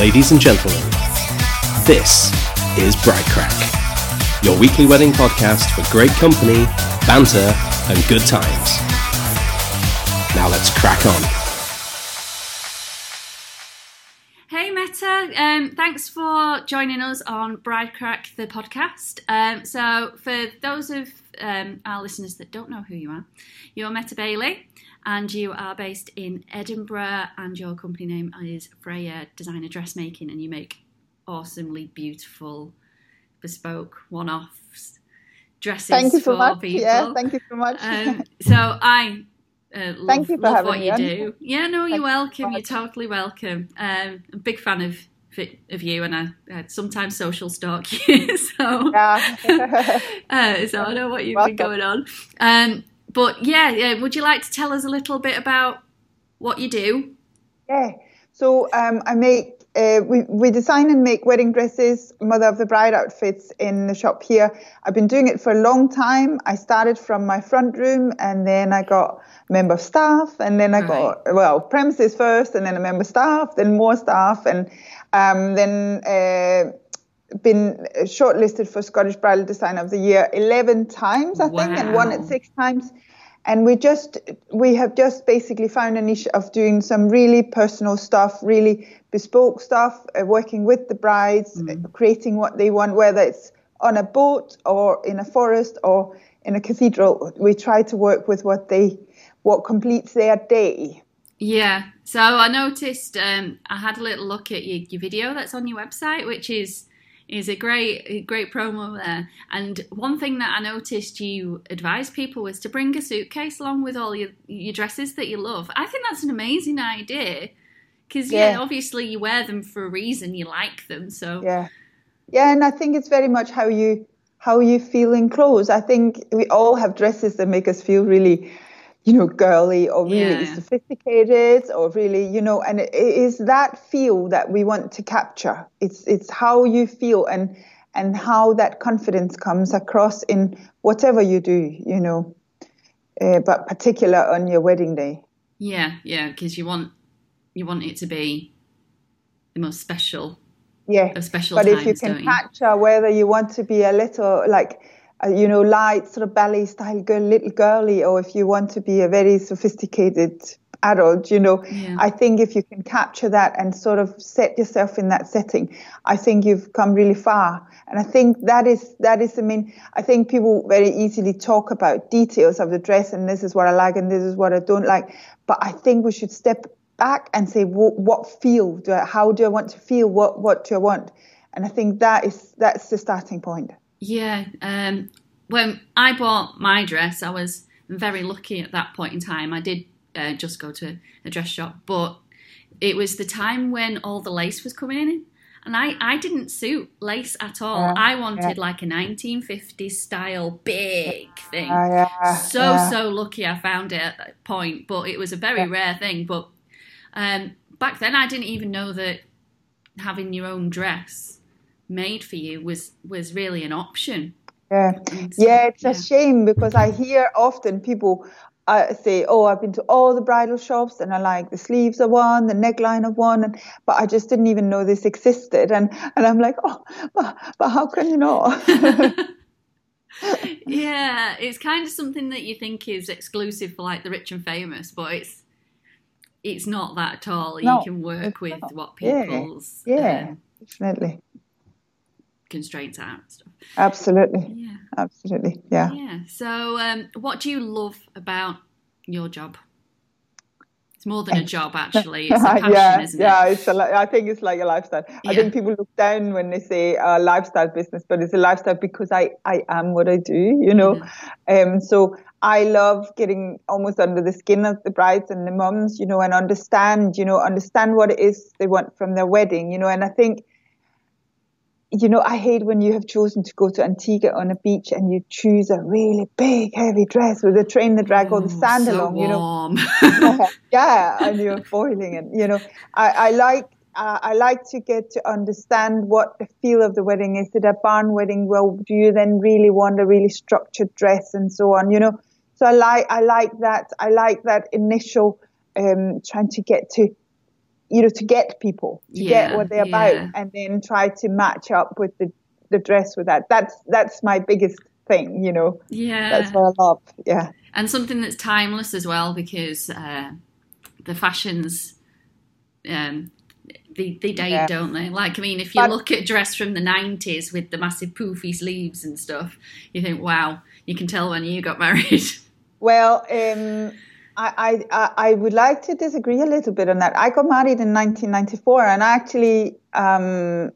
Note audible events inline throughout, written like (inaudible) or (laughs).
Ladies and gentlemen, this is Bride Crack, your weekly wedding podcast for great company, banter, and good times. Now let's crack on. Hey Mette, um, thanks for joining us on Bride Crack, the podcast. Um, so, for those of um, our listeners that don't know who you are, you're Mette Baillie and you are based in Edinburgh, and your company name is Freja Designer Dressmaking, and you make awesomely beautiful, bespoke one-offs dresses Thank you so for much. people. Yeah, thank you so much. Um, (laughs) so I uh, love, Thank you for having what me you on. do. Yeah, no, you're welcome. You're totally welcome. Um, I'm a big fan of of you, and I, I sometimes social stalk (laughs) you. so yeah. (laughs) uh, so I know what you've Welcome. been going on. Um, but yeah, yeah, would you like to tell us a little bit about what you do? yeah. So um, I make uh, we we design and make wedding dresses, mother of the bride outfits in the shop here. I've been doing it for a long time. I started from my front room, and then I got member of staff, and then I got well premises first, and then a member staff, then more staff, and um, then. Uh, been shortlisted for Scottish Bridal Designer of the Year 11 times, I think, and won Wow. it six times. And we just, we have just basically found a niche of doing some really personal stuff, really bespoke stuff, uh, working with the brides, uh, creating what they want, whether it's on a boat or in a forest or in a cathedral. We try to work with what they, what completes their day. Yeah. So I noticed um, I had a little look at your, your video that's on your website, which is is a great great promo there. And one thing that I noticed you advised people was to bring a suitcase along with all your your dresses that you love. I think that's an amazing idea. Because yeah. Yeah. obviously you wear them for a reason. You like them, so Yeah, yeah, and I think it's very much how you how you feel in clothes. I think we all have dresses that make us feel really, you know, girly or really Yeah. sophisticated or really, you know, and it is that feel that we want to capture. It's it's how you feel and and how that confidence comes across in whatever you do, you know, uh, but particular on your wedding day. yeah, yeah. Because you want you want it to be the most special Yeah. special but times, if you can capture whether you want to be a little like uh, you know light sort of ballet style girl little girly or if you want to be a very sophisticated adult you know Yeah. i think if you can capture that and sort of set yourself in that setting i think you've come really far. And i think that is that is i mean i think people very easily talk about details of the dress and this is what i like and this is what i don't like. But i think we should step back and say what, what feel do I, how do i want to feel? What what do i want? And i think that is that's the starting point Yeah. Um, when I bought my dress, I was very lucky at that point in time. I did uh, just go to a dress shop, but it was the time when all the lace was coming in. And I, I didn't suit lace at all. Yeah, I wanted like a 1950s style big thing. Ah, yeah, so, yeah. so lucky I found it at that point, but it was a very rare thing. But um, back then, I didn't even know that having your own dress made for you was was really an option. yeah so, yeah it's yeah. a shame because i hear often people uh, say oh i've been to all the bridal shops and i like the sleeves of one the neckline of one and but i just didn't even know this existed and and i'm like oh but, but how can you not?" (laughs) (laughs) yeah, it's kind of something that you think is exclusive for like the rich and famous, but it's it's not that at all. No, you can work with not. what Yeah, people's yeah uh, definitely constraints out and stuff. absolutely Yeah, absolutely yeah yeah. So, um, what do you love about your job? It's more than a (laughs) job, actually. It's a passion, yeah, isn't yeah, it? it's a li- I think it's like a lifestyle. I think people look down when they say uh, lifestyle business, but it's a lifestyle because I, I am what I do, you know. Um, so I love getting almost under the skin of the brides and the mums, you know, and understand, you know, understand what it is they want from their wedding, you know. And I think, you know, I hate when you have chosen to go to Antigua on a beach and you choose a really big, heavy dress with a train that drag all the sand so along, you know (laughs) (laughs) yeah, and you're foiling and You know, I, I like uh, I like to get to understand what the feel of the wedding is. Is it a barn wedding? Well, do you then really want a really structured dress and so on? You know, so I like I like that. I like that initial um, trying to get to you know, to get people, to Yeah, get what they're about, and then try to match up with the, the dress with that. That's that's my biggest thing, you know. Yeah. That's what I love. Yeah. and something that's timeless as well because uh, the fashions um, they, they date, Yeah. don't they? Like, I mean, if you But- look at dress from the 90s with the massive poofy sleeves and stuff, you think, wow, you can tell when you got married. (laughs) Well, um, I, I I would like to disagree a little bit on that. I got married in 1994, and I actually um,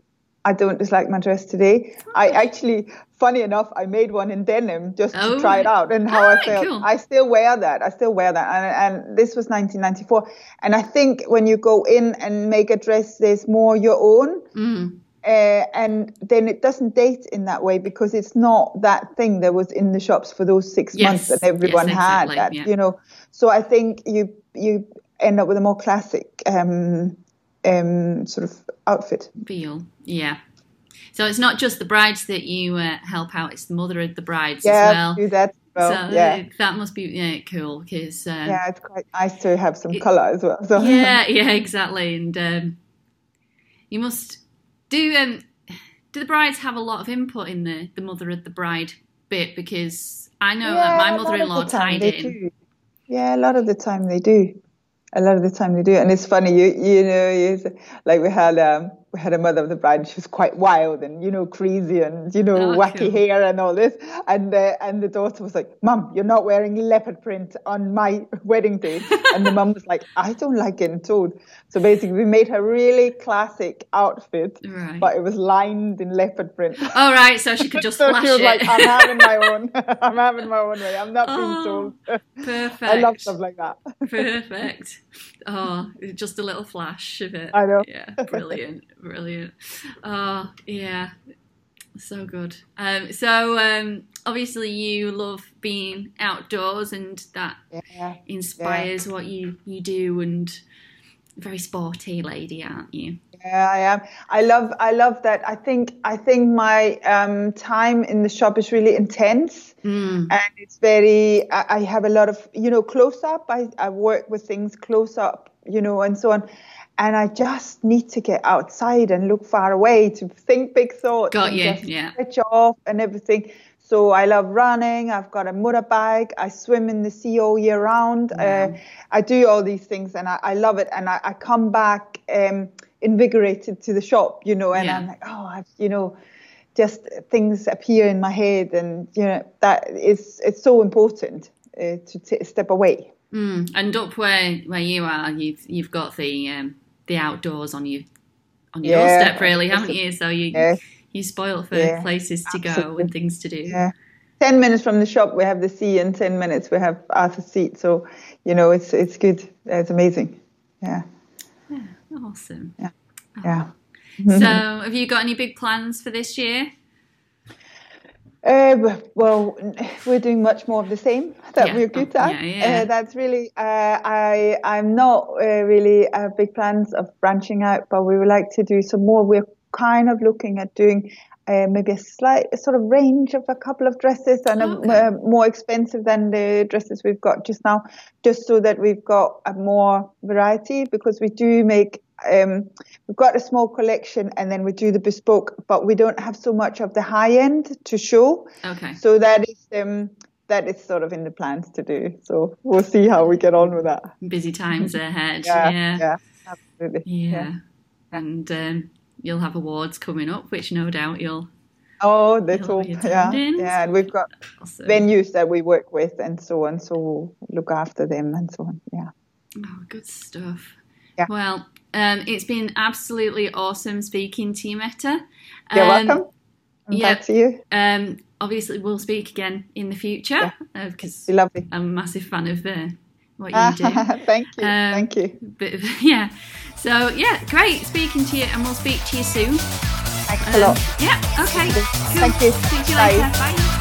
I don't dislike my dress today. I actually, funny enough, I made one in denim just Oh, to try it out and how I felt. cool. I still wear that. I still wear that, and, and this was 1994. And I think when you go in and make a dress, there's more your own. Mm. Uh, and then it doesn't date in that way because it's not that thing that was in the shops for those six Yes, months that everyone yes, had exactly, that yeah. you know so i think you you end up with a more classic um um sort of outfit Feel, yeah. So it's not just the brides that you uh, help out; it's the mother of the brides yeah as well. do that well so yeah that must be yeah, cool because um, yeah it's quite nice to have some It- color as well so yeah, (laughs) yeah, exactly. And um, you must do. Um, do the brides have a lot of input in the the mother of the bride bit? Because I know that my Yeah, lot of mother-in-law tied in. do. Yeah, a lot of the time they do. A lot of the time they do, and it's funny. You you know, you, like we had um we had a mother of the bride. She was quite wild and you know crazy and you know Oh, wacky cool. hair and all this. And uh, and the daughter was like, "Mum, you're not wearing leopard print on my (laughs) wedding day." and the mum was like, "I don't like getting told." So basically, we made her really classic outfit, Right. but it was lined in leopard print. (laughs) All right, so she could (laughs) just so flash she was it. like, "I'm having my own. I'm having my own way. I'm not being Oh, told." Perfect. I love stuff like that. Perfect. Oh, just a little flash of it. I know. Yeah, brilliant, (laughs) brilliant. Oh, yeah, so good. Um, so um, obviously you love being outdoors, and that Yeah, inspires what you you do, and very sporty lady, aren't you? yeah, I am. I love, I love that. I think, I think my um, time in the shop is really intense, Mm. and it's very. I, I have a lot of, you know, close up. I, I work with things close up, you know, and so on. And I just need to get outside and look far away to think big thoughts. Got you, yeah. Switch off and everything. So I love running. I've got a motorbike. I swim in the sea all year round. Uh, I do all these things and I, I love it. And I, I come back um, invigorated to the shop, you know, and Yeah. I'm like, oh, I've, you know, just things appear in my head. And, you know, that is, it's so important uh, to t- step away. Mm. And up where where you are, you've you've got the um, the outdoors on you on your Yeah. doorstep, really, haven't you? So you Yeah. you spoiled for Yeah, places to go and things to do. Yeah. 10 minutes from the shop, we have the sea, and 10 minutes we have Arthur's Seat. So, you know, it's, it's good. It's amazing. Yeah. Awesome. Yeah. Oh. Yeah. So, (laughs) have you got any big plans for this year? Uh, well, we're doing much more of the same that Yeah. we're good at. Yeah, yeah. Uh, that's really, uh, I, I'm not uh, really uh, big plans of branching out, but we would like to do some more. We're kind of looking at doing uh, maybe a slight a sort of range of a couple of dresses and a- Okay. uh, more expensive than the dresses we've got just now, just so that we've got a more variety because we do make um, we've got a small collection and then we do the bespoke, but we don't have so much of the high end to show. Okay. So that is um, that is sort of in the plans to do. So we'll see how we get on with that. Busy times (laughs) ahead. Yeah, Yeah. yeah, absolutely. Yeah. And um, you'll have awards coming up, which no doubt you'll Oh, that's all. Yeah, yeah. And we've got also. venues that we work with and so on. So we'll look after them and so on. Yeah. Oh, good stuff. Yeah. Well, um, it's been absolutely awesome speaking to you, Mette. You're Um, welcome. And yeah. back to you. Um, obviously, we'll speak again in the future because Be lovely. I'm a massive fan of uh, what you do. (laughs) Thank you. Um, Thank you. Of, (laughs) yeah. So yeah, great speaking to you, and we'll speak to you soon. Thanks a Um, lot. Yeah. Okay. Cool. Thank you. Speak to you Bye. later. Bye.